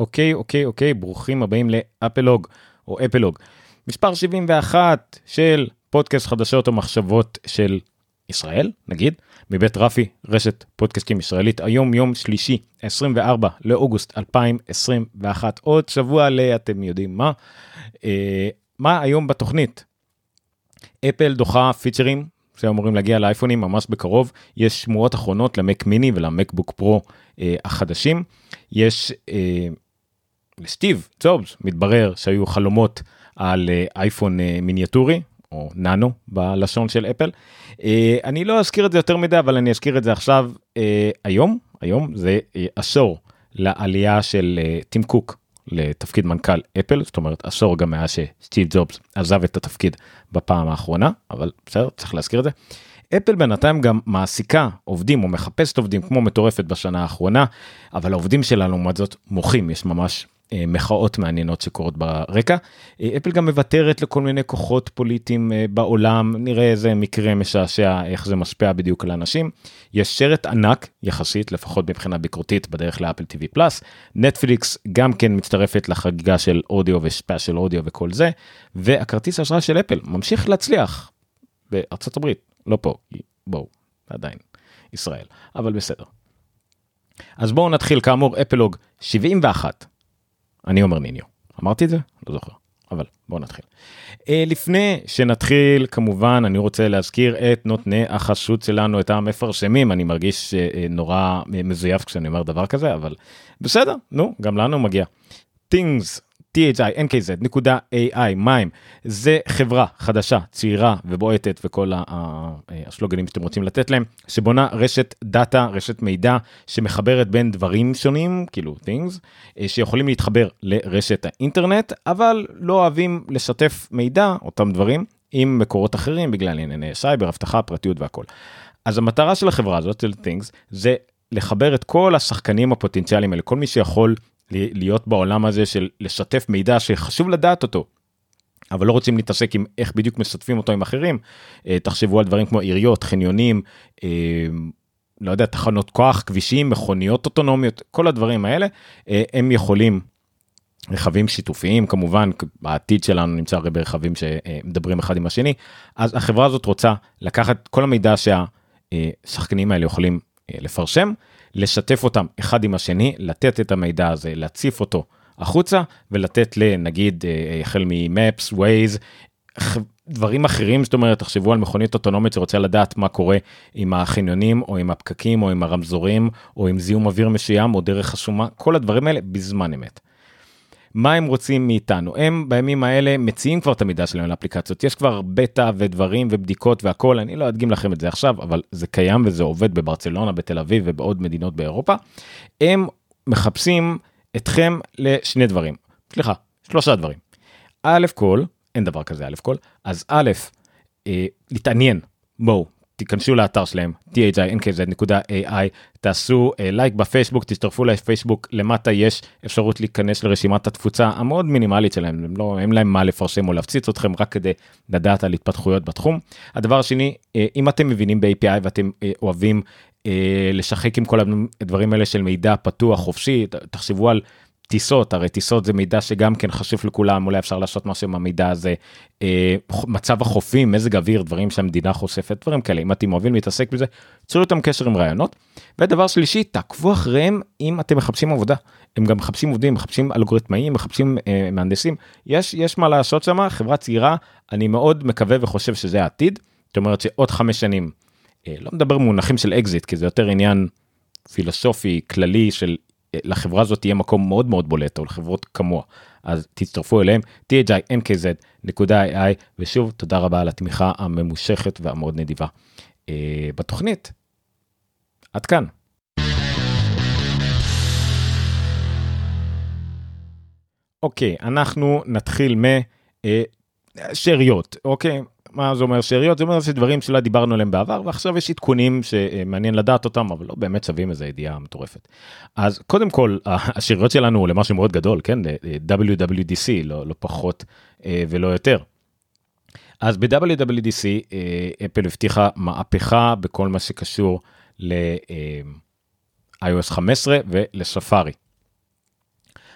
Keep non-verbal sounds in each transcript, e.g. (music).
אוקיי, אוקיי, אוקיי, ברוכים הבאים לאפלוג או אפלוג. מספר 71 של פודקאסט חדשות או מחשבות של ישראל, נגיד, מבית רפי, רשת פודקאסטים ישראלית. היום יום שלישי, 24 לאוגוסט 2021, עוד שבוע ל... אתם יודעים מה. אה, מה היום בתוכנית? אפל דוחה פיצ'רים שאמורים להגיע לאייפונים ממש בקרוב. יש שמועות אחרונות למק מיני ולמקבוק פרו אה, החדשים. יש אה, לסטיב ג'ובס מתברר שהיו חלומות על אה, אייפון אה, מיניאטורי או ננו בלשון של אפל. אה, אני לא אזכיר את זה יותר מדי אבל אני אזכיר את זה עכשיו היום היום זה עשור לעלייה של טים קוק לתפקיד מנכ"ל אפל זאת אומרת עשור גם מאז שסטיב ג'ובס עזב את התפקיד בפעם האחרונה אבל בסדר צריך להזכיר את זה. אפל בינתיים גם מעסיקה עובדים או מחפשת עובדים כמו מטורפת בשנה האחרונה אבל העובדים שלה לעומת זאת מוחים יש ממש מחאות מעניינות שקורות ברקע. אה, אפל גם מוותרת לכל מיני כוחות פוליטיים אה, בעולם, נראה איזה מקרה משעשע איך זה משפיע בדיוק על אנשים. יש שרת ענק יחסית, לפחות מבחינה ביקורתית, בדרך לאפל TV פלאס. נטפליקס גם כן מצטרפת לחגיגה של אודיו וספיישל אודיו וכל זה, והכרטיס אשראי של אפל ממשיך להצליח בארצות הברית, לא פה, בואו, עדיין, ישראל, אבל בסדר. אז בואו נתחיל כאמור אפלוג 71 אני אומר ניניו. אמרתי את זה? לא זוכר. אבל בואו נתחיל. Uh, לפני שנתחיל כמובן אני רוצה להזכיר את נותני החסות שלנו את המפרשמים אני מרגיש uh, נורא מזויף כשאני אומר דבר כזה אבל בסדר נו גם לנו מגיע. things thi.nkz.ai מים זה חברה חדשה צעירה ובועטת וכל השלוגנים שאתם רוצים לתת להם שבונה רשת data רשת מידע שמחברת בין דברים שונים כאילו things אה, שיכולים להתחבר לרשת האינטרנט אבל לא אוהבים לשתף מידע אותם דברים עם מקורות אחרים בגלל ענייני סייבר אבטחה פרטיות והכל. אז המטרה של החברה הזאת של things זה לחבר את כל השחקנים הפוטנציאליים האלה כל מי שיכול להיות בעולם הזה של לשתף מידע שחשוב לדעת אותו. אבל לא רוצים להתעסק עם איך בדיוק משתפים אותו עם אחרים. אה, תחשבו על דברים כמו עיריות, חניונים, אה, לא יודע, תחנות כוח, כבישים, מכוניות אוטונומיות, כל הדברים האלה, אה, הם יכולים, רכבים שיתופיים כמובן, העתיד שלנו נמצא הרי ברכבים שמדברים אחד עם השני, אז החברה הזאת רוצה לקחת כל המידע שהשחקנים האלה יכולים לפרשם, לשתף אותם אחד עם השני, לתת את המידע הזה, להציף אותו החוצה ולתת לנגיד אה, החל ממפס, ווייז, דברים אחרים, זאת אומרת, תחשבו על מכונית אוטונומית שרוצה לדעת מה קורה עם החניונים או עם הפקקים או עם הרמזורים או עם זיהום אוויר מסוים או דרך חשומה, כל הדברים האלה בזמן אמת. מה הם רוצים מאיתנו הם בימים האלה מציעים כבר את המידע שלהם לאפליקציות יש כבר בטא ודברים ובדיקות והכל אני לא אדגים לכם את זה עכשיו אבל זה קיים וזה עובד בברצלונה בתל אביב ובעוד מדינות באירופה. הם מחפשים אתכם לשני דברים סליחה שלושה דברים. א' כל אין דבר כזה א' כל אז א' אה, להתעניין בואו תיכנסו לאתר שלהם thi.nkz.ai תעשו לייק uh, בפייסבוק תצטרפו לפייסבוק למטה יש אפשרות להיכנס לרשימת התפוצה המאוד מינימלית שלהם הם לא אין להם מה לפרשם או להפציץ אתכם רק כדי לדעת על התפתחויות בתחום. הדבר השני uh, אם אתם מבינים ב-API ואתם uh, אוהבים לשחק עם כל הדברים האלה של מידע פתוח חופשי תחשבו על טיסות הרי טיסות זה מידע שגם כן חשוב לכולם אולי אפשר לעשות משהו עם המידע הזה. אה, מצב החופים מזג אוויר דברים שהמדינה חושפת דברים כאלה. אם אתם אוהבים להתעסק בזה צרו אותם קשר עם רעיונות. ודבר שלישי תעקבו אחריהם אם אתם מחפשים עבודה. הם גם מחפשים עובדים מחפשים אלגוריתמאים מחפשים אה, מהנדסים. יש יש מה לעשות שם חברה צעירה אני מאוד מקווה וחושב שזה העתיד. זאת אומרת שעוד חמש שנים אה, לא מדבר מונחים של אקזיט כי זה יותר עניין פילוסופי כללי של לחברה הזאת תהיה מקום מאוד מאוד בולט או לחברות כמוה אז תצטרפו אליהם thi.nkz.ai ושוב תודה רבה על התמיכה הממושכת והמאוד נדיבה אה, בתוכנית. עד כאן. אוקיי אנחנו נתחיל משאריות אה, אוקיי מה זה אומר שאריות? זה אומר שדברים שלא דיברנו עליהם בעבר ועכשיו יש עדכונים שמעניין לדעת אותם אבל לא באמת שווים איזה ידיעה מטורפת. אז קודם כל השאריות שלנו למשהו מאוד גדול כן WWDC לא, לא פחות אה, ולא יותר. אז ב-WWDC אה, אפל הבטיחה מהפכה בכל מה שקשור ל-iOS אה, 15 ולספארי.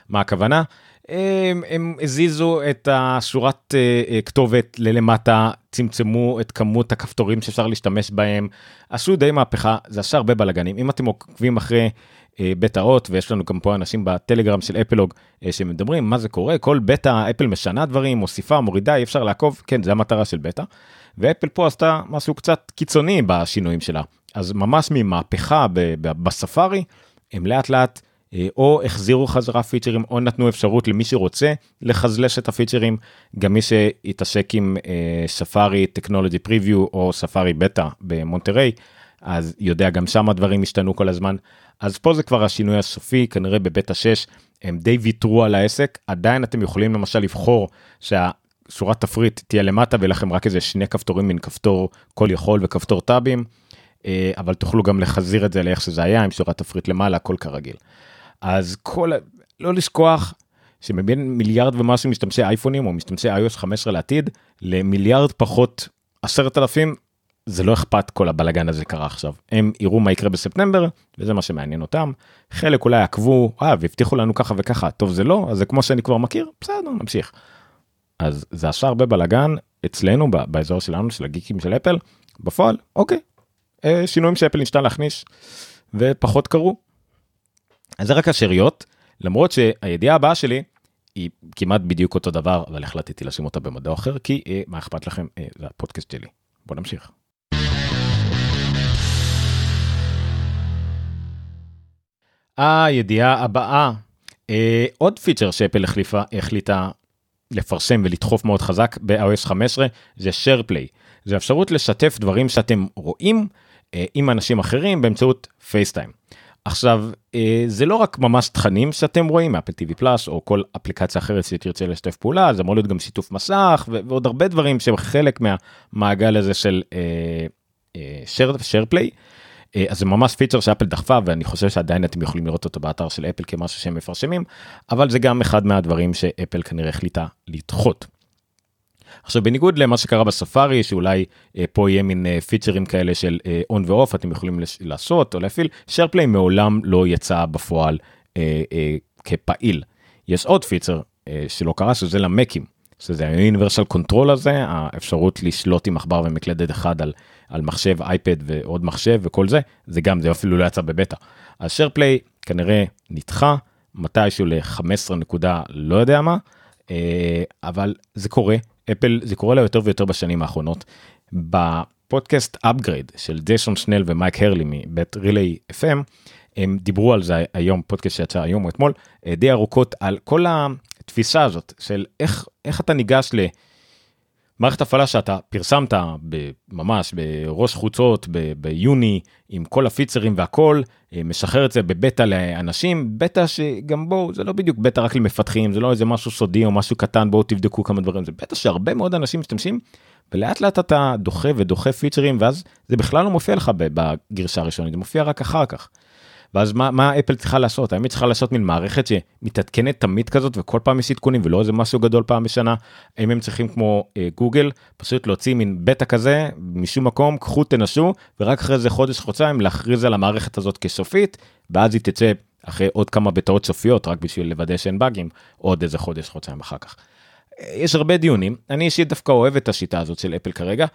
מה הכוונה? הם, הם הזיזו את השורת uh, כתובת ללמטה, צמצמו את כמות הכפתורים שאפשר להשתמש בהם, עשו די מהפכה, זה עשה הרבה בלאגנים. אם אתם עוקבים אחרי uh, בית האות, ויש לנו גם פה אנשים בטלגרם של אפלוג שמדברים מה זה קורה, כל בטא אפל משנה דברים, מוסיפה, מורידה, אי אפשר לעקוב, כן, זה המטרה של בטא. ואפל פה עשתה משהו קצת קיצוני בשינויים שלה. אז ממש ממהפכה בספארי, הם לאט לאט אה, או החזירו חזרה פיצ'רים או נתנו אפשרות למי שרוצה לחזלש את הפיצ'רים, גם מי שהתעסק עם ספארי טכנולוגי פריוויו או ספארי בטא במונטריי, אז יודע גם שם הדברים השתנו כל הזמן. אז פה זה כבר השינוי הסופי, כנראה בבטא 6 הם די ויתרו על העסק, עדיין אתם יכולים למשל לבחור שהשורת תפריט תהיה למטה ולכם רק איזה שני כפתורים מן כפתור כל יכול וכפתור טאבים, אה, אבל תוכלו גם לחזיר את זה לאיך שזה היה עם שורת תפריט למעלה, הכל כרגיל. אז כל, לא לשכוח שמבין מיליארד ומשהו משתמשי אייפונים או משתמשי iOS 15 לעתיד למיליארד פחות עשרת אלפים זה לא אכפת כל הבלגן הזה קרה עכשיו. הם יראו מה יקרה בספטמבר וזה מה שמעניין אותם. חלק אולי עקבו אה והבטיחו לנו ככה וככה טוב זה לא אז זה כמו שאני כבר מכיר בסדר נמשיך. אז זה עשה הרבה בלגן אצלנו באזור שלנו של הגיקים של אפל. בפועל אוקיי אה, שינויים שאפל ניסתה להכניס ופחות קרו אז זה רק השאריות, למרות שהידיעה הבאה שלי היא כמעט בדיוק אותו דבר, אבל החלטתי לשים אותה במדע אחר, כי אה, מה אכפת לכם, אה, זה הפודקאסט שלי. בוא נמשיך. הידיעה הבאה, אה, עוד פיצ'ר שאפל החליפה, החליטה לפרסם ולדחוף מאוד חזק ב-iOS 15 זה play. זה אפשרות לשתף דברים שאתם רואים אה, עם אנשים אחרים באמצעות פייסטיים. עכשיו אה, זה לא רק ממש תכנים שאתם רואים מאפל טיווי פלאס או כל אפליקציה אחרת שתרצה לשתף פעולה זה אמור להיות גם שיתוף מסך ועוד הרבה דברים שהם חלק מהמעגל הזה של share, share play. אז זה ממש פיצ'ר שאפל דחפה ואני חושב שעדיין אתם יכולים לראות אותו באתר של אפל כמשהו שהם מפרשמים אבל זה גם אחד מהדברים שאפל כנראה החליטה לדחות. עכשיו בניגוד למה שקרה בספארי שאולי אה, פה יהיה מין אה, פיצ'רים כאלה של און אה, ואוף אתם יכולים לש- לעשות או להפעיל שרפליי מעולם לא יצא בפועל אה, אה, כפעיל. יש עוד פיצ'ר אה, שלא קרה שזה למקים. שזה ה-universal control הזה האפשרות לשלוט עם עכבר ומקלדת אחד על, על מחשב אייפד ועוד מחשב וכל זה זה גם זה אפילו לא יצא בבטא. אז SharePlay כנראה נדחה מתישהו ל-15 נקודה לא יודע מה אה, אבל זה קורה אפל זה קורה לה יותר ויותר בשנים האחרונות. בפודקאסט Upgrade של ג'ייסון סנל ומייק הרלי מבית Relay FM הם דיברו על זה היום פודקאסט שיצא היום או אתמול אה, די ארוכות על כל התפיסה הזאת של איך איך אתה ניגש למערכת הפעלה שאתה פרסמת ממש בראש חוצות ביוני עם כל הפיצרים והכל אה, משחרר את זה בבטא לאנשים בטא שגם בואו זה לא בדיוק בטא רק למפתחים זה לא איזה משהו סודי או משהו קטן בואו תבדקו כמה דברים זה בטא שהרבה מאוד אנשים משתמשים ולאט לאט אתה דוחה ודוחה פיצרים ואז זה בכלל לא מופיע לך בגרשה הראשונית זה מופיע רק אחר כך. ואז מה, מה אפל צריכה לעשות? האם היא צריכה לעשות מין מערכת שמתעדכנת תמיד כזאת וכל פעם יש עדכונים ולא איזה משהו גדול פעם בשנה? האם הם צריכים כמו אה, גוגל פשוט להוציא מין בטא כזה משום מקום, קחו תנשו ורק אחרי איזה חודש חודשיים להכריז על המערכת הזאת כסופית ואז היא תצא אחרי עוד כמה בטאות סופיות רק בשביל לוודא שאין באגים עוד איזה חודש חודשיים אחר כך. יש הרבה דיונים אני אישית דווקא אוהב את השיטה הזאת של אפל כרגע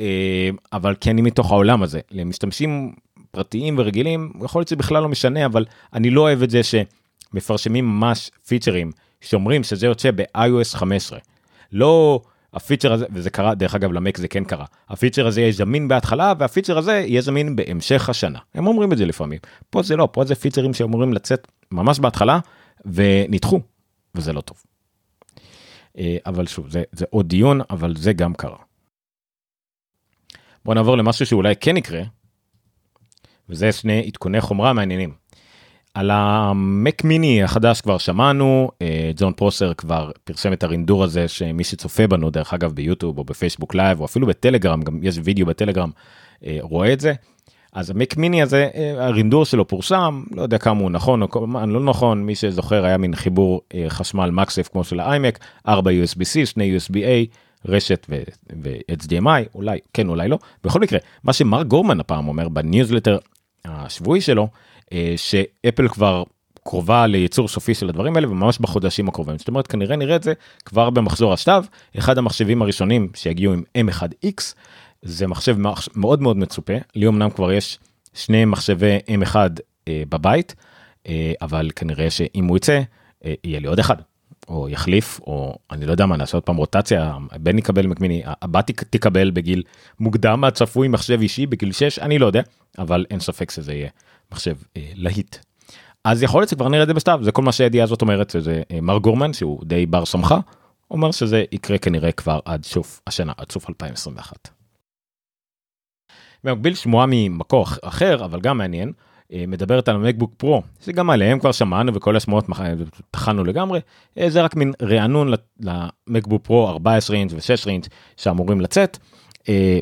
אה, אבל כי אני מתוך העולם הזה למשתמשים פרטיים ורגילים יכול להיות שבכלל לא משנה אבל אני לא אוהב את זה שמפרשמים ממש פיצ'רים שאומרים שזה יוצא ב-iOS 15. לא הפיצ'ר הזה וזה קרה דרך אגב למק זה כן קרה הפיצ'ר הזה יהיה זמין בהתחלה והפיצ'ר הזה יהיה זמין בהמשך השנה הם אומרים את זה לפעמים פה זה לא פה זה פיצ'רים שאמורים לצאת ממש בהתחלה ונדחו וזה לא טוב. אה, אבל שוב זה, זה עוד דיון אבל זה גם קרה. בוא נעבור למשהו שאולי כן יקרה וזה שני עדכוני חומרה מעניינים. על ה Mac mini החדש כבר שמענו, אה, ג'ון פרוסר כבר פרסם את הרינדור הזה שמי שצופה בנו דרך אגב ביוטיוב או ב Facebook Live או אפילו בטלגרם, גם יש וידאו בטלגרם, אה, רואה את זה. אז ה Mac mini הזה, אה, הרינדור שלו פורסם, לא יודע כמה הוא נכון או לא נכון, מי שזוכר היה מין חיבור חשמל MagSafe כמו של ה iMac, 4 USB-C, 2 USB-A, רשת ו-HDMI, אולי כן אולי לא, בכל מקרה, מה שמארק גורמן הפעם אומר בניוזלטר השבועי שלו, אה, שאפל כבר קרובה לייצור סופי של הדברים האלה וממש בחודשים הקרובים. זאת אומרת כנראה נראה את זה כבר במחזור הסתיו. אחד המחשבים הראשונים שיגיעו עם m1x זה מחשב מאוד מאוד מצופה. לי אמנם כבר יש שני מחשבי m1 אה, בבית אה, אבל כנראה שאם הוא יצא יהיה לי עוד אחד או יחליף או אני לא יודע מה נעשה עוד פעם רוטציה בן יקבל Mac mini הבת תקבל בגיל מוקדם מהצפוי מחשב אישי בגיל 6 אני לא יודע אבל אין ספק שזה יהיה מחשב אה, להיט. אז יכול להיות שכבר נראה את זה בסתיו זה כל מה שהידיעה הזאת אומרת שזה אה, מר גורמן שהוא די בר סמכה אומר שזה יקרה כנראה כבר עד סוף השנה עד סוף 2021. במקביל שמועה ממקור אחר אבל גם מעניין מדברת על המקבוק פרו שגם עליהם כבר שמענו וכל השמועות טחנו לגמרי. אה, זה רק מין רענון למקבוק פרו 14 אינץ' ו-16 אינץ' שאמורים לצאת. אה,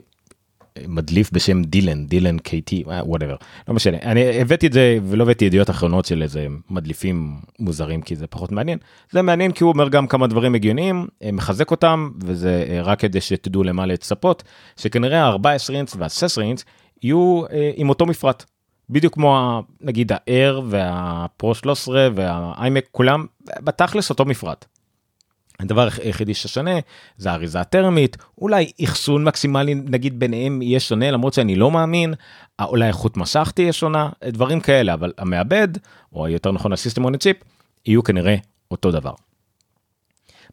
מדליף בשם דילן דילן DKT whatever לא משנה. אני הבאתי את זה ולא הבאתי ידיעות אחרונות של איזה מדליפים מוזרים כי זה פחות מעניין. זה מעניין כי הוא אומר גם כמה דברים הגיוניים מחזק אותם וזה רק כדי שתדעו למה לצפות שכנראה ה-14 אינץ' וה-16 אינץ' יהיו עם אותו מפרט בדיוק כמו נגיד ה-Air והפרו 13 והאיימק כולם בתכלס אותו מפרט. הדבר היחידי ששונה זה האריזה הטרמית אולי אחסון מקסימלי נגיד ביניהם יהיה שונה למרות שאני לא מאמין אולי איכות מסך תהיה שונה דברים כאלה אבל המעבד או יותר נכון הסיסטם און צ'יפ יהיו כנראה אותו דבר.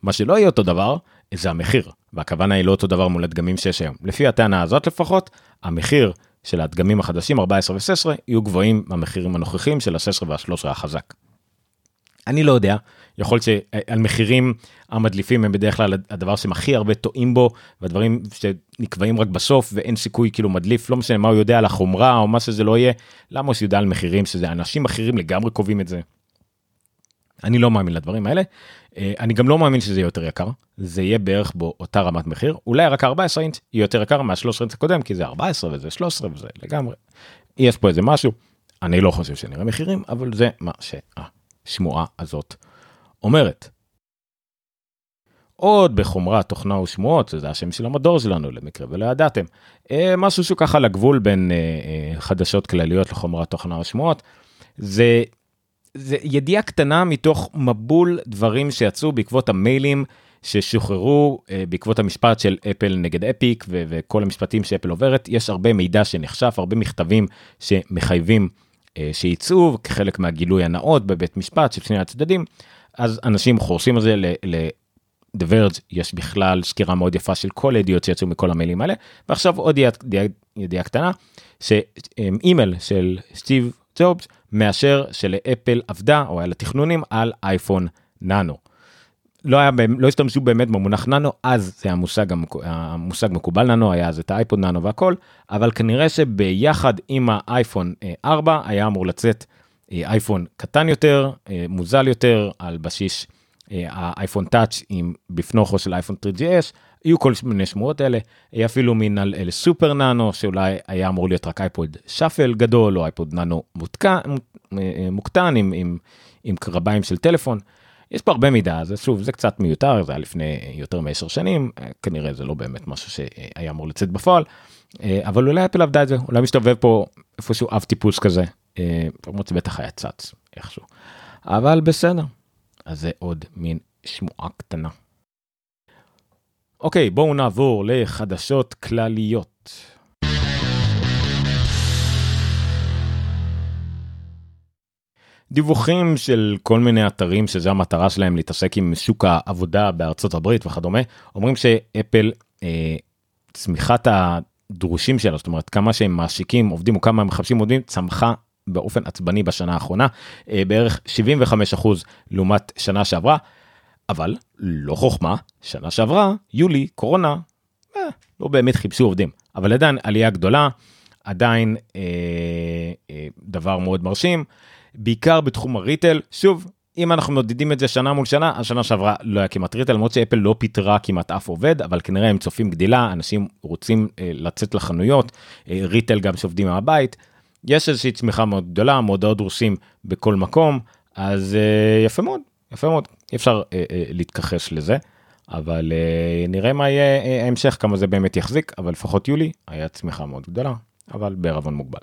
מה שלא יהיה אותו דבר זה המחיר והכוונה היא לא אותו דבר מול הדגמים שיש היום לפי הטענה הזאת לפחות המחיר של הדגמים החדשים 14 ו-16 יהיו גבוהים מהמחירים הנוכחים של ה-16 וה-13 החזק. אני לא יודע, יכול להיות שעל מחירים המדליפים הם בדרך כלל הדבר שהם הכי הרבה טועים בו והדברים שנקבעים רק בסוף ואין סיכוי כאילו מדליף לא משנה מה הוא יודע על החומרה או מה שזה לא יהיה למה הוא יודע על מחירים שזה אנשים אחרים לגמרי קובעים את זה. אני לא מאמין לדברים האלה אה, אני גם לא מאמין שזה יהיה יותר יקר זה יהיה בערך באותה רמת מחיר אולי רק 14 אינץ' יהיה יותר יקר מה-13 אינץ' הקודם כי זה 14 וזה 13 וזה לגמרי. יש פה איזה משהו אני לא חושב שנראה מחירים אבל זה מה שהשמועה הזאת אומרת. עוד בחומרה תוכנה ושמועות זה השם של המדור שלנו למקרה ולא ידעתם אה, משהו שהוא ככה לגבול בין אה, חדשות כלליות לחומרת תוכנה ושמועות זה זה ידיעה קטנה מתוך מבול דברים שיצאו בעקבות המיילים ששוחררו uh, בעקבות המשפט של אפל נגד אפיק ו- וכל המשפטים שאפל עוברת. יש הרבה מידע שנחשף הרבה מכתבים שמחייבים uh, שיצאו כחלק מהגילוי הנאות בבית משפט של שני הצדדים. אז אנשים חורשים על זה ל- The Verge יש בכלל סקירה מאוד יפה של כל הידיעות שיצאו מכל המיילים האלה. ועכשיו עוד ידיעה, ידיעה קטנה שאימייל של סטיב ג'ובס מאשר שלאפל עבדה או היה לה תכנונים על אייפון נאנו. לא היה לא השתמשו באמת במונח נאנו אז זה המושג המושג מקובל נאנו היה אז את האייפון נאנו והכל אבל כנראה שביחד עם האייפון 4 אה, היה אמור לצאת אה, אייפון קטן יותר אה, מוזל יותר על בסיס האייפון טאץ' עם הפנוכו של אייפון 3GS יהיו כל מיני שמועות האלה אפילו מין על, על super nano שאולי היה אמור להיות רק אייפוד שאפל גדול או אייפוד ננו מותקן, מוקטן עם, עם, עם קרביים של טלפון. יש פה הרבה מידע אז שוב זה קצת מיותר זה היה לפני יותר מעשר שנים כנראה זה לא באמת משהו שהיה אמור לצאת בפועל אבל אולי אפל עבדה את זה אולי מסתובב פה איפשהו אב טיפוס כזה למרות שבטח היה צץ איכשהו אבל בסדר אז זה עוד מין שמועה קטנה. אוקיי, בואו נעבור לחדשות כלליות. דיווחים של כל מיני אתרים שזה המטרה שלהם להתעסק עם שוק העבודה בארצות הברית וכדומה אומרים שאפל אה, צמיחת הדרושים שלה זאת אומרת כמה שהם מעסיקים עובדים או כמה הם מחפשים עובדים צמחה באופן עצבני בשנה האחרונה אה, בערך 75% לעומת שנה שעברה אבל לא חוכמה, שנה שעברה, יולי, קורונה, אה, לא באמת חיפשו עובדים, אבל עדיין עלייה גדולה, עדיין אה, אה, דבר מאוד מרשים, בעיקר בתחום הריטל, שוב, אם אנחנו מודדים את זה שנה מול שנה, השנה שעברה לא היה כמעט ריטל, למרות שאפל לא פיטרה כמעט אף עובד, אבל כנראה הם צופים גדילה, אנשים רוצים אה, לצאת לחנויות, אה, ריטל גם שעובדים מהבית, יש איזושהי צמיחה מאוד גדולה, מודעות דרושים בכל מקום, אז אה, יפה מאוד, יפה מאוד, אי אפשר אה, אה, להתכחש לזה, אבל אה, נראה מה יהיה אה, ההמשך, כמה זה באמת יחזיק, אבל לפחות יולי היה צמיחה מאוד גדולה, אבל בערבון מוגבל.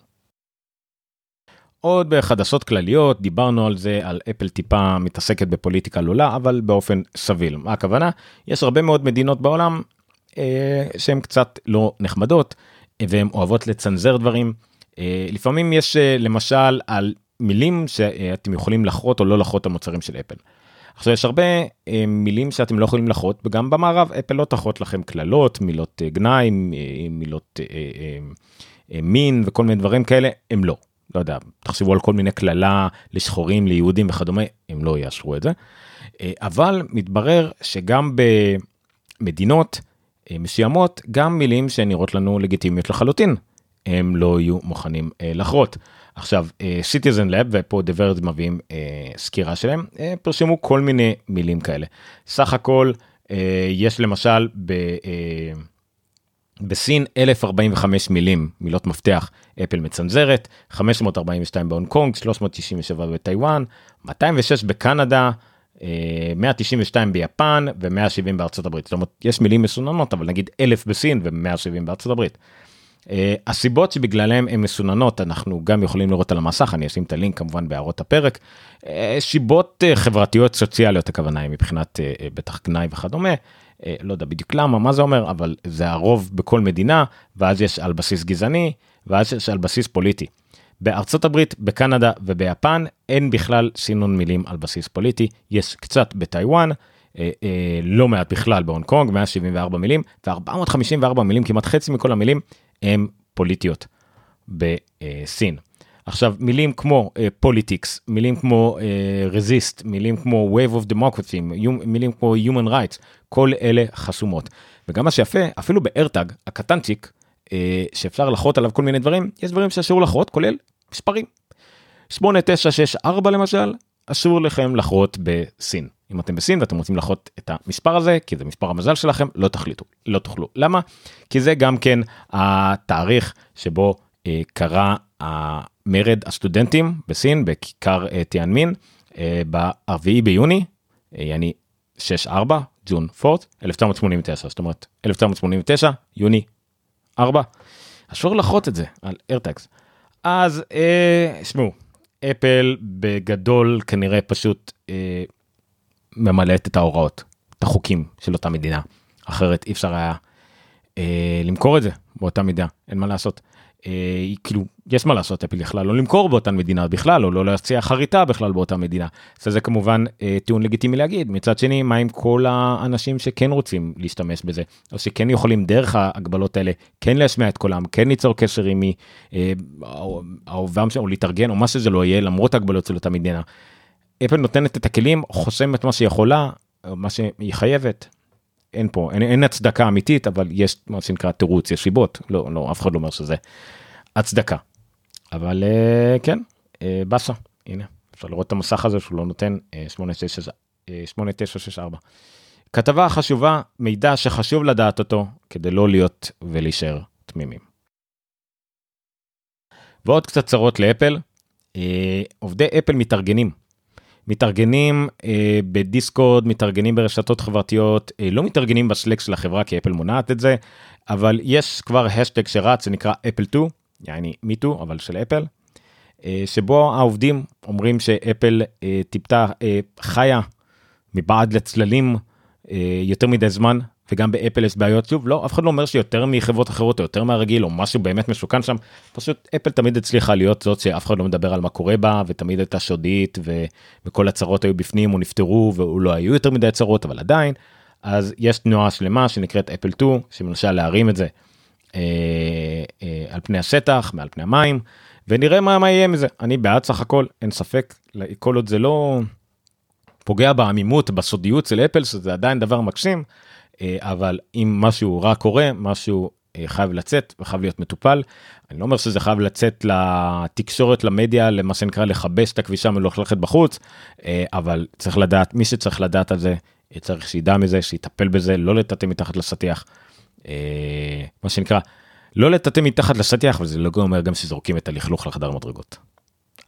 עוד בחדשות כלליות דיברנו על זה על אפל טיפה מתעסקת בפוליטיקה לולה אבל באופן סביל מה הכוונה יש הרבה מאוד מדינות בעולם אה, שהן קצת לא נחמדות והן אוהבות לצנזר דברים אה, לפעמים יש אה, למשל על מילים שאתם יכולים לחרות או לא לחרות המוצרים של אפל. עכשיו יש הרבה אה, מילים שאתם לא יכולים לחרות וגם במערב אפל לא תחרות לכם קללות מילות אה, גנאי אה, מילות אה, אה, אה, מין וכל מיני דברים כאלה הם לא. לא יודע תחשבו על כל מיני קללה לשחורים ליהודים וכדומה הם לא יאשרו את זה. אה, אבל מתברר שגם במדינות אה, מסוימות גם מילים שנראות לנו לגיטימיות לחלוטין הם לא יהיו מוכנים אה, לחרות. עכשיו סיטיזן לב ופה דברד מביאים אה, סקירה שלהם אה, פרשמו כל מיני מילים כאלה סך הכל אה, יש למשל ב, אה, בסין 1045 מילים מילות מפתח אפל מצנזרת 542 בהונג קונג 397 בטיוואן 206 בקנדה 192 ביפן ו170 בארצות הברית זאת אומרת יש מילים מסוננות אבל נגיד 1000 בסין ו170 בארצות הברית. Uh, הסיבות שבגללם הן מסוננות אנחנו גם יכולים לראות על המסך אני אשים את הלינק כמובן בהערות הפרק uh, שיבות uh, חברתיות סוציאליות הכוונה היא מבחינת בטח גנאי וכדומה לא יודע בדיוק למה מה זה אומר אבל זה הרוב בכל מדינה ואז יש על בסיס גזעני ואז יש על בסיס פוליטי. בארצות הברית בקנדה וביפן אין בכלל סינון מילים על בסיס פוליטי יש קצת בטיוואן. אה, אה, לא מעט בכלל בהונג קונג 174 מילים ו454 מילים כמעט חצי מכל המילים הם פוליטיות בסין. עכשיו מילים כמו politics uh, מילים כמו resist uh, מילים כמו wave of democracy מילים כמו human rights כל אלה חסומות וגם מה שיפה אפילו באיירטאג הקטנצ'יק uh, שאפשר לחרוט עליו כל מיני דברים יש דברים שאסור לחרוט כולל מספרים. 8964 למשל אסור לכם לחרוט בסין אם אתם בסין ואתם רוצים לחרוט את המספר הזה כי זה מספר המזל שלכם לא תחרטו לא תוכלו למה? כי זה גם כן התאריך שבו אה, קרה המרד הסטודנטים בסין בכיכר אה, תיאנמין אה, ב-4 ביוני אה, יעני 6-4 ג'ון 4 1989 זאת אומרת 1989 יוני 4 אסור לחרות את זה על ארטקס אז אה, שמעו אפל בגדול כנראה פשוט אה, ממלאת את ההוראות, את החוקים של אותה מדינה. אחרת אי אפשר היה אה, למכור את זה באותה מידה, אין מה לעשות. אה, כאילו, יש מה לעשות, אפל יכלה לא למכור באותן מדינה בכלל, או לא להציע חריטה בכלל באותה מדינה. אז זה כמובן אה, טיעון לגיטימי להגיד. מצד שני, מה עם כל האנשים שכן רוצים להשתמש בזה, או שכן יכולים דרך ההגבלות האלה כן להשמיע את קולם, כן ליצור קשר עם מי, אה, אהובם, או להתארגן, או מה שזה לא יהיה, למרות ההגבלות של אותה מדינה. אפל נותנת את הכלים, חוסמת מה שהיא יכולה, מה שהיא חייבת. אין פה, אין, אין הצדקה אמיתית, אבל יש מה שנקרא תירוץ, יש סיבות, לא, לא, אף אחד לא אומר שזה הצדקה. אבל uh, כן, uh, באסה, הנה, אפשר לראות את המסך הזה שהוא לא נותן uh, 8964. כתבה חשובה, מידע שחשוב לדעת אותו כדי לא להיות ולהישאר תמימים. ועוד קצת צרות לאפל, uh, עובדי אפל מתארגנים מתארגנים אה, בדיסקורד, מתארגנים ברשתות חברתיות, אה, לא מתארגנים ב-Slack של החברה כי אפל מונעת את זה, אבל יש כבר האשטג שרץ שנקרא Apple Too, יעני Me Too אבל של אפל, אה, שבו העובדים אומרים שאפל אה, טיפה אה, חיה מבעד לצללים אה, יותר מדי זמן וגם באפל יש בעיות. שוב לא אף אחד לא אומר שיותר מחברות אחרות או יותר מהרגיל או משהו באמת מסוכן שם. פשוט אפל תמיד הצליחה להיות זאת שאף אחד לא מדבר על מה קורה בה ותמיד הייתה שודית ו... וכל הצרות היו בפנים או ולא היו יותר מדי צרות אבל עדיין. אז יש תנועה שלמה שנקראת אפל 2 שמנסה להרים את זה אה, אה, על פני השטח מעל פני המים ונראה מה, מה יהיה מזה. אני בעד סך הכל אין ספק כל עוד זה לא פוגע בעמימות בסודיות של אפל שזה עדיין דבר מקסים. אה, אבל אם משהו רע קורה משהו אה, חייב לצאת וחייב להיות מטופל. אני לא אומר שזה חייב לצאת לתקשורת למדיה למה שנקרא לכבש את הכבישה המלוכלכת בחוץ אה, אבל צריך לדעת מי שצריך לדעת על זה צריך שידע מזה שיטפל בזה לא לטאטא מתחת לשטיח. מה שנקרא לא לטאטא מתחת לשטיח וזה לא אומר גם שזורקים את הלכלוך לחדר מדרגות.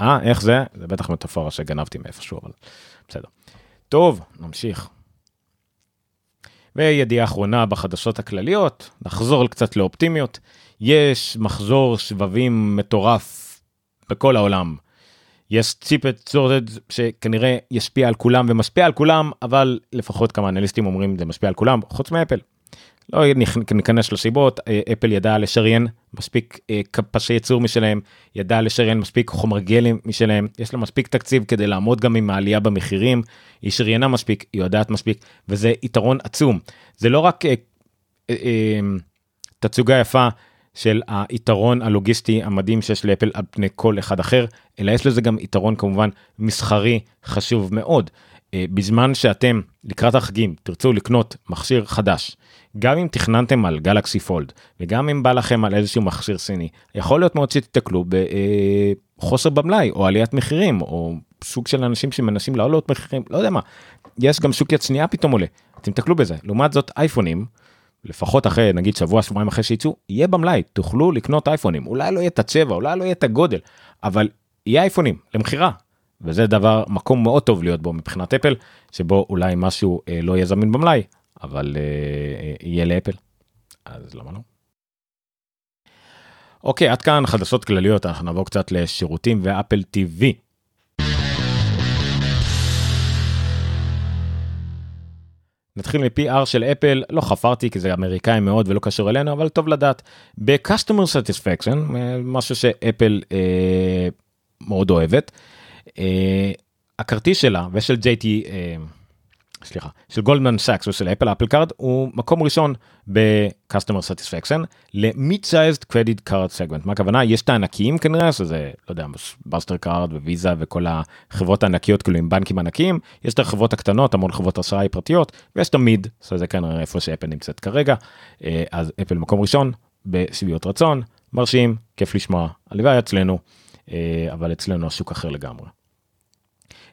אה איך זה זה בטח מטאפורה שגנבתי מאיפשהו אבל בסדר. טוב נמשיך. וידיעה אחרונה בחדשות הכלליות, נחזור קצת לאופטימיות, יש מחזור שבבים מטורף בכל העולם יש ציפט שורטג' שכנראה ישפיע על כולם ומשפיע על כולם אבל לפחות כמה אנליסטים אומרים זה משפיע על כולם חוץ מאפל. לא ניכנס לסיבות אפל ידעה לשריין מספיק פסי ייצור משלהם ידעה לשריין מספיק חומר גלם משלהם יש לה מספיק תקציב כדי לעמוד גם עם העלייה במחירים היא שריינה מספיק היא יודעת מספיק וזה יתרון עצום זה לא רק אה, אה, אה, תצוגה יפה של היתרון הלוגיסטי המדהים שיש לאפל על פני כל אחד אחר אלא יש לזה גם יתרון כמובן מסחרי חשוב מאוד. בזמן שאתם לקראת החגים תרצו לקנות מכשיר חדש גם אם תכננתם על גלקסי פולד וגם אם בא לכם על איזשהו מכשיר סיני יכול להיות מאוד שתתקלו בחוסר במלאי או עליית מחירים או סוג של אנשים שמנסים לעלות מחירים לא יודע מה. יש גם שוק יד שנייה פתאום עולה אתם תקלו בזה. לעומת זאת אייפונים. לפחות אחרי נגיד שבוע שבועיים אחרי שיצאו יהיה במלאי תוכלו לקנות אייפונים. אולי לא יהיה את הצבע אולי לא יהיה את הגודל אבל יהיה אייפונים למכירה וזה דבר מקום מאוד טוב להיות בו מבחינת אפל שבו אולי משהו אה, לא יהיה זמין במלאי אבל אה, אה, יהיה לאפל אז למה לא. אוקיי עד כאן חדשות כלליות אנחנו נעבור קצת לשירותים ואפל TV. נתחיל מ-PR של אפל לא חפרתי כי זה אמריקאי מאוד ולא קשור אלינו אבל טוב לדעת ב-customer satisfaction משהו שאפל אה, מאוד אוהבת אה, הכרטיס שלה ושל GT אה, סליחה של גולדמן סאקס ושל אפל אפל קארד הוא מקום ראשון ב-customer satisfaction ל-mid-sized credit card segment. מה הכוונה? יש את הענקיים כנראה שזה לא יודע מאסטרקארד וויזה וכל החברות הענקיות כאילו עם בנקים ענקיים. יש את החברות הקטנות המון חברות אשראי פרטיות ויש את ה-mid שזה כנראה איפה שאפל נמצאת כרגע. אה, אז אפל מקום ראשון בשביעות רצון מרשים כיף לשמוע. הלוואי אצלנו אה, אבל אצלנו השוק אחר לגמרי.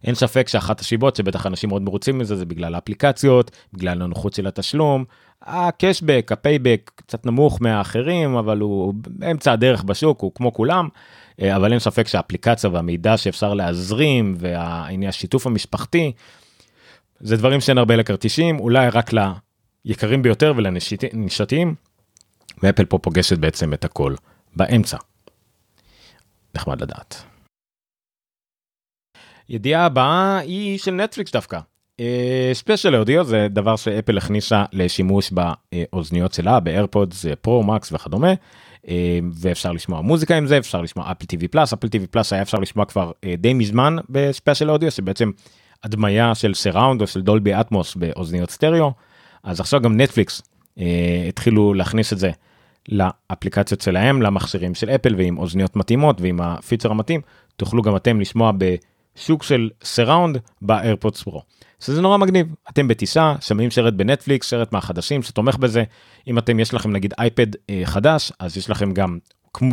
אין ספק שאחת הסיבות שבטח אנשים מאוד מרוצים מזה זה בגלל האפליקציות, בגלל הנוחות של התשלום, ה-cashback, ה-payback קצת נמוך מהאחרים, אבל הוא באמצע הדרך בשוק, הוא כמו כולם, אה, אבל אין ספק שהאפליקציה והמידע שאפשר להזרים והעניין השיתוף המשפחתי, זה דברים שאין הרבה לכרטיסים, אולי רק ליקרים ביותר ולנישתיים, ואפל פה פוגשת בעצם את הכל באמצע. נחמד לדעת. ידיעה הבאה היא של נטפליקס דווקא. spatial uh, audio זה דבר שאפל הכניסה לשימוש באוזניות שלה באיירפודס פרו מקס וכדומה. uh, ואפשר לשמוע מוזיקה עם זה אפשר לשמוע אפל טיווי פלאס אפל טיווי פלאס היה אפשר לשמוע כבר uh, די מזמן בספיישל אודיו שבעצם הדמיה של surround או של דולבי אטמוס באוזניות סטריאו. אז עכשיו גם נטפליקס התחילו להכניס את זה לאפליקציות שלהם למכשירים של אפל ועם אוזניות מתאימות ועם הפיצ'ר המתאים. תוכלו גם אתם לשמוע ב... סוג של surround באיירפודס פרו. שזה נורא מגניב אתם בטיסה שומעים סרט בנטפליקס סרט מהחדשים שתומך בזה אם אתם יש לכם נגיד אייפד אה, חדש אז יש לכם גם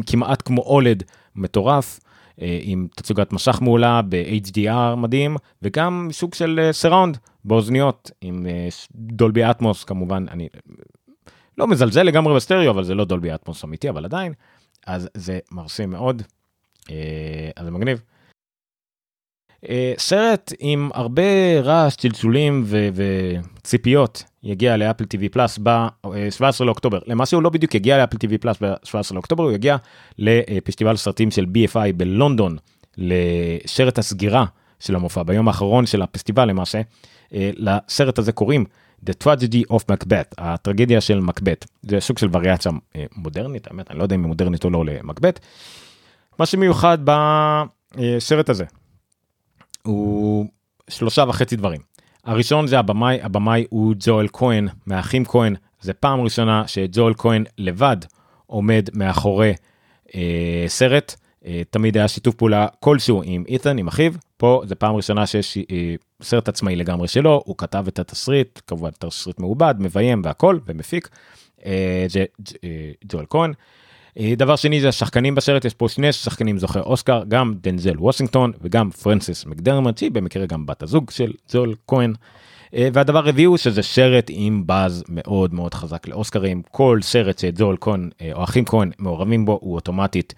כמעט כמו OLED מטורף אה, עם תצוגת מסך מעולה ב-HDR מדהים וגם סוג של surround אה, באוזניות עם אה, דולבי אטמוס כמובן אני לא מזלזל לגמרי בסטריאו אבל זה לא דולבי אטמוס אמיתי אבל עדיין אז זה מרשים מאוד אה, אז זה מגניב. אה, סרט עם הרבה רעש, צלצולים ו- וציפיות יגיע לאפל TV פלאס ב-17 לאוקטובר. למעשה הוא לא בדיוק יגיע לאפל TV פלאס ב-17 לאוקטובר, הוא יגיע לפסטיבל סרטים של BFI בלונדון, לשרת הסגירה של המופע, ביום האחרון של הפסטיבל למעשה. אה, לסרט הזה קוראים The Tragedy of Macbeth, הטרגדיה של מקבט. זה סוג של וריאציה אה, מודרנית, האמת, אני לא יודע אם היא מודרנית או לא למקבט. מה שמיוחד בסרט הזה, הוא שלושה וחצי דברים. הראשון זה הבמאי, הבמאי הוא ג'ואל כהן מהאחים כהן, זה פעם ראשונה שג'ואל כהן לבד עומד מאחורי אה, סרט, אה, תמיד היה שיתוף פעולה כלשהו עם אית'ן, עם אחיו, פה זה פעם ראשונה שיש אה, סרט עצמאי לגמרי שלו, הוא כתב את התסריט, כמובן תסריט מעובד, מביים והכל, ומפיק, אה, אה, ג'ואל כהן. אה, דבר שני זה השחקנים בסרט יש פה שני שחקנים זוכר אוסקר גם דנזל וושינגטון וגם פרנסיס מקדרמט שהיא במקרה גם בת הזוג של זול כהן. אה, והדבר הרביעי הוא שזה סרט עם באז מאוד מאוד חזק לאוסקרים כל סרט שזול כהן אה, או אחים כהן מעורבים בו הוא אוטומטית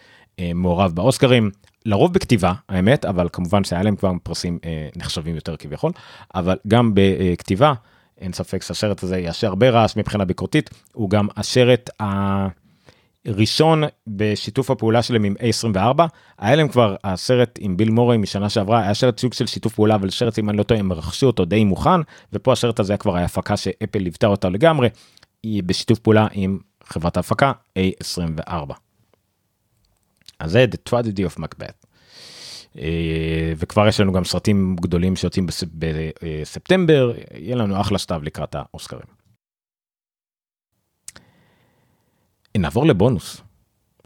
מעורב באוסקרים לרוב בכתיבה האמת אבל כמובן שהיה להם כבר פרסים נחשבים יותר כביכול אבל גם בכתיבה אין ספק שהסרט הזה יעשה הרבה רעש מבחינה ביקורתית הוא גם הסרט. ה... ראשון בשיתוף הפעולה שלהם עם A24 היה להם כבר הסרט עם ביל מורי משנה שעברה היה סרט סוג של שיתוף פעולה אבל סרט אם אני לא טועה הם רכשו אותו די מוכן ופה הסרט הזה כבר היה הפקה שאפל ליוותה אותה לגמרי היא בשיתוף פעולה עם חברת ההפקה A24. אז זה The Tragedy of Macbeth. אה, וכבר יש לנו גם סרטים גדולים שיוצאים בספטמבר יהיה לנו אחלה שטב לקראת האוסקרים. נעבור לבונוס,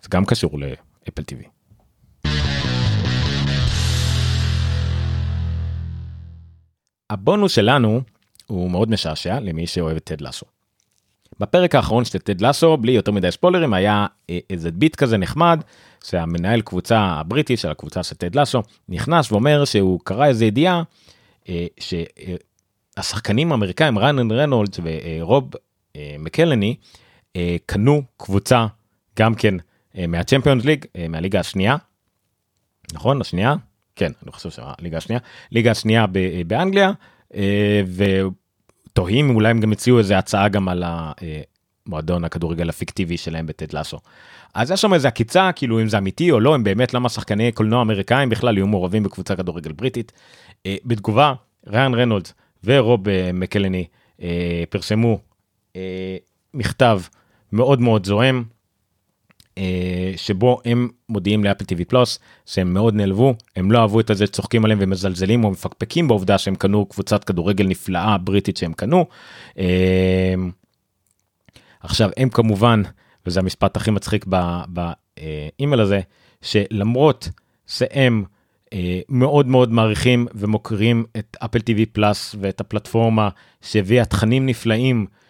זה גם קשור לאפל טיווי. הבונוס שלנו הוא מאוד משעשע למי שאוהב את טד לסו. בפרק האחרון של טד לסו בלי יותר מדי ספוילרים היה אה, איזה ביט כזה נחמד שהמנהל קבוצה הבריטי של הקבוצה של טד לסו נכנס ואומר שהוא קרא איזה ידיעה אה, שהשחקנים האמריקאים רנן רנולדס ורוב מקלני אה, קנו קבוצה גם כן אה, מהצ'מפיונס ליג, אה, מהליגה השנייה. נכון? השנייה? כן, אני חושב שהליגה השנייה. ליגה השנייה באנגליה, ותוהים אולי הם גם הציעו איזה הצעה גם על המועדון הכדורגל הפיקטיבי שלהם בטד לאסו. אז יש שם איזה עקיצה, כאילו אם זה אמיתי או לא, אם באמת למה שחקני קולנוע אמריקאים בכלל יהיו מעורבים בקבוצה כדורגל בריטית. בתגובה, ריאן רנולדס ורוב מקלני פרסמו מכתב מאוד מאוד זוהם, אה, שבו הם מודיעים לאפל טיווי פלוס שהם מאוד נעלבו, הם לא אהבו את זה שצוחקים עליהם ומזלזלים או מפקפקים בעובדה שהם קנו קבוצת כדורגל נפלאה בריטית שהם קנו. אה, עכשיו הם כמובן, וזה המשפט הכי מצחיק באימייל הזה, שלמרות שהם אה, מאוד מאוד מעריכים ומוקירים את אפל טיווי פלאס ואת הפלטפורמה שהביאה תכנים נפלאים אה,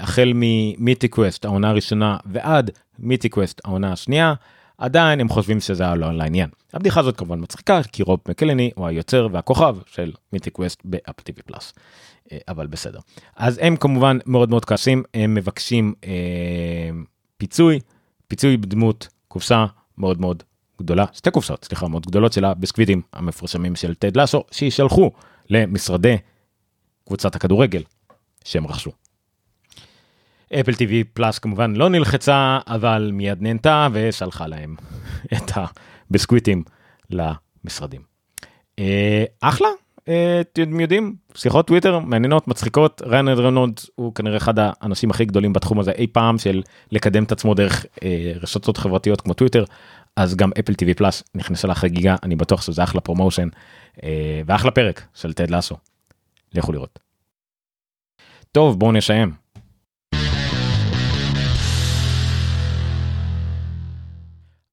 החל מ-Mythic Quest העונה הראשונה ועד Mythic Quest העונה השנייה, עדיין הם חושבים שזה היה לא לעניין. הבדיחה הזאת כמובן מצחיקה כי רוב מקאלהני הוא היוצר והכוכב של Mythic Quest באפל טיווי פלאס. אבל בסדר. אז הם כמובן מאוד מאוד כעסים, הם מבקשים אה, פיצוי, פיצוי בדמות קופסה מאוד מאוד גדולה, שתי קופסאות, סליחה, מאוד גדולות של הביסקוויטים המפורסמים של טד לאסו, שישלחו למשרדי קבוצת הכדורגל שהם רכשו. אפל טיווי פלאס כמובן לא נלחצה אבל מיד נהנתה ושלחה להם (laughs) את הביסקוויטים למשרדים. אה, אחלה אה, אתם יודעים שיחות טוויטר מעניינות מצחיקות ריאן ריינולדס הוא כנראה אחד האנשים הכי גדולים בתחום הזה אי פעם של לקדם את עצמו דרך אה, רשתות חברתיות כמו טוויטר אז גם אפל טיווי פלאס נכנסה לחגיגה אני בטוח שזה אחלה promotion ואחלה פרק של טד לאסו. לכו לראות. טוב בואו נסיים.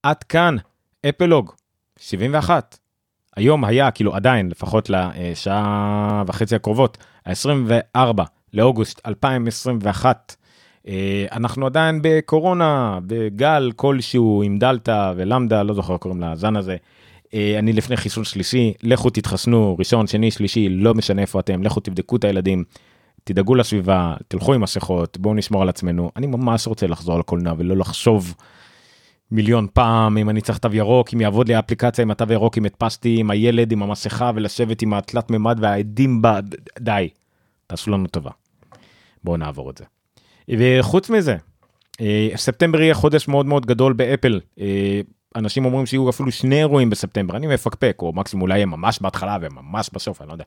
עד כאן אפלוג 71. היום היה כאילו עדיין לפחות לשעה וחצי הקרובות 24 לאוגוסט 2021. אה, אנחנו עדיין בקורונה בגל כלשהו עם דלתא ולמדה לא זוכר קוראים לזן הזה. אה, אני לפני חיסון שלישי לכו תתחסנו ראשון שני שלישי לא משנה איפה אתם לכו תבדקו את הילדים. תדאגו לסביבה תלכו עם מסכות בואו נשמור על עצמנו אני ממש רוצה לחזור לקולנוע ולא לחשוב מיליון פעם אם אני צריך תו ירוק אם יעבוד לי האפליקציה עם התו ירוק אם הדפסתי עם הילד עם המסכה ולשבת עם התלת מימד והעדים בה די תעשו לנו טובה. בואו נעבור את זה. וחוץ מזה אה, ספטמבר יהיה חודש מאוד מאוד גדול באפל אה, אנשים אומרים שיהיו אפילו שני אירועים בספטמבר אני מפקפק או מקסימום אולי יהיה ממש בהתחלה וממש בסוף אני לא יודע.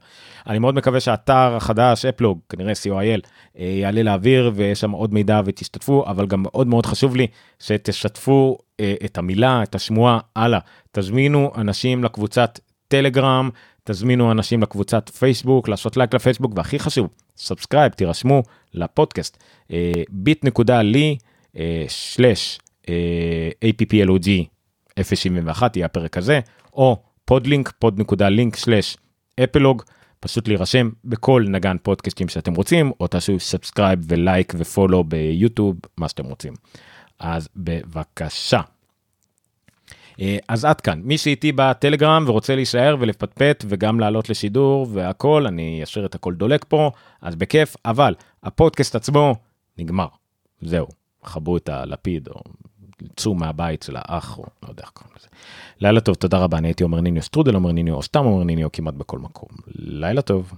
אני מאוד מקווה שהאתר החדש אפלוג כנראה co.il אה, יעלה לאוויר ויש שם עוד מידע ותשתתפו אבל גם מאוד מאוד חשוב לי שתשתפו אה, את המילה את השמועה הלאה. תזמינו אנשים לקבוצת טלגרם תזמינו אנשים לקבוצת פייסבוק לעשות לייק לפייסבוק והכי חשוב subscribe תירשמו לפודקאסט. bit.ly slash applog 071 יהיה הפרק הזה, או pod.link, slash applog, פשוט להירשם בכל נגן פודקאסטים שאתם רוצים, או תעשו subscribe ולייק ו-follow ביוטיוב, מה שאתם רוצים. אז בבקשה. אה, אז עד כאן, מי שאיתי בטלגרם ורוצה להישאר ולפטפט וגם לעלות לשידור והכל, אני אשאיר את הכל דולק פה, אז בכיף, אבל הפודקאסט עצמו נגמר. זהו, כבו את הלפיד או צאו מהבית של האח, או לא יודע איך קוראים לזה. לילה טוב, תודה רבה, אני הייתי עומר ניניו שטרודל עומר ניניו, או סתם עומר ניניו כמעט בכל מקום. לילה טוב.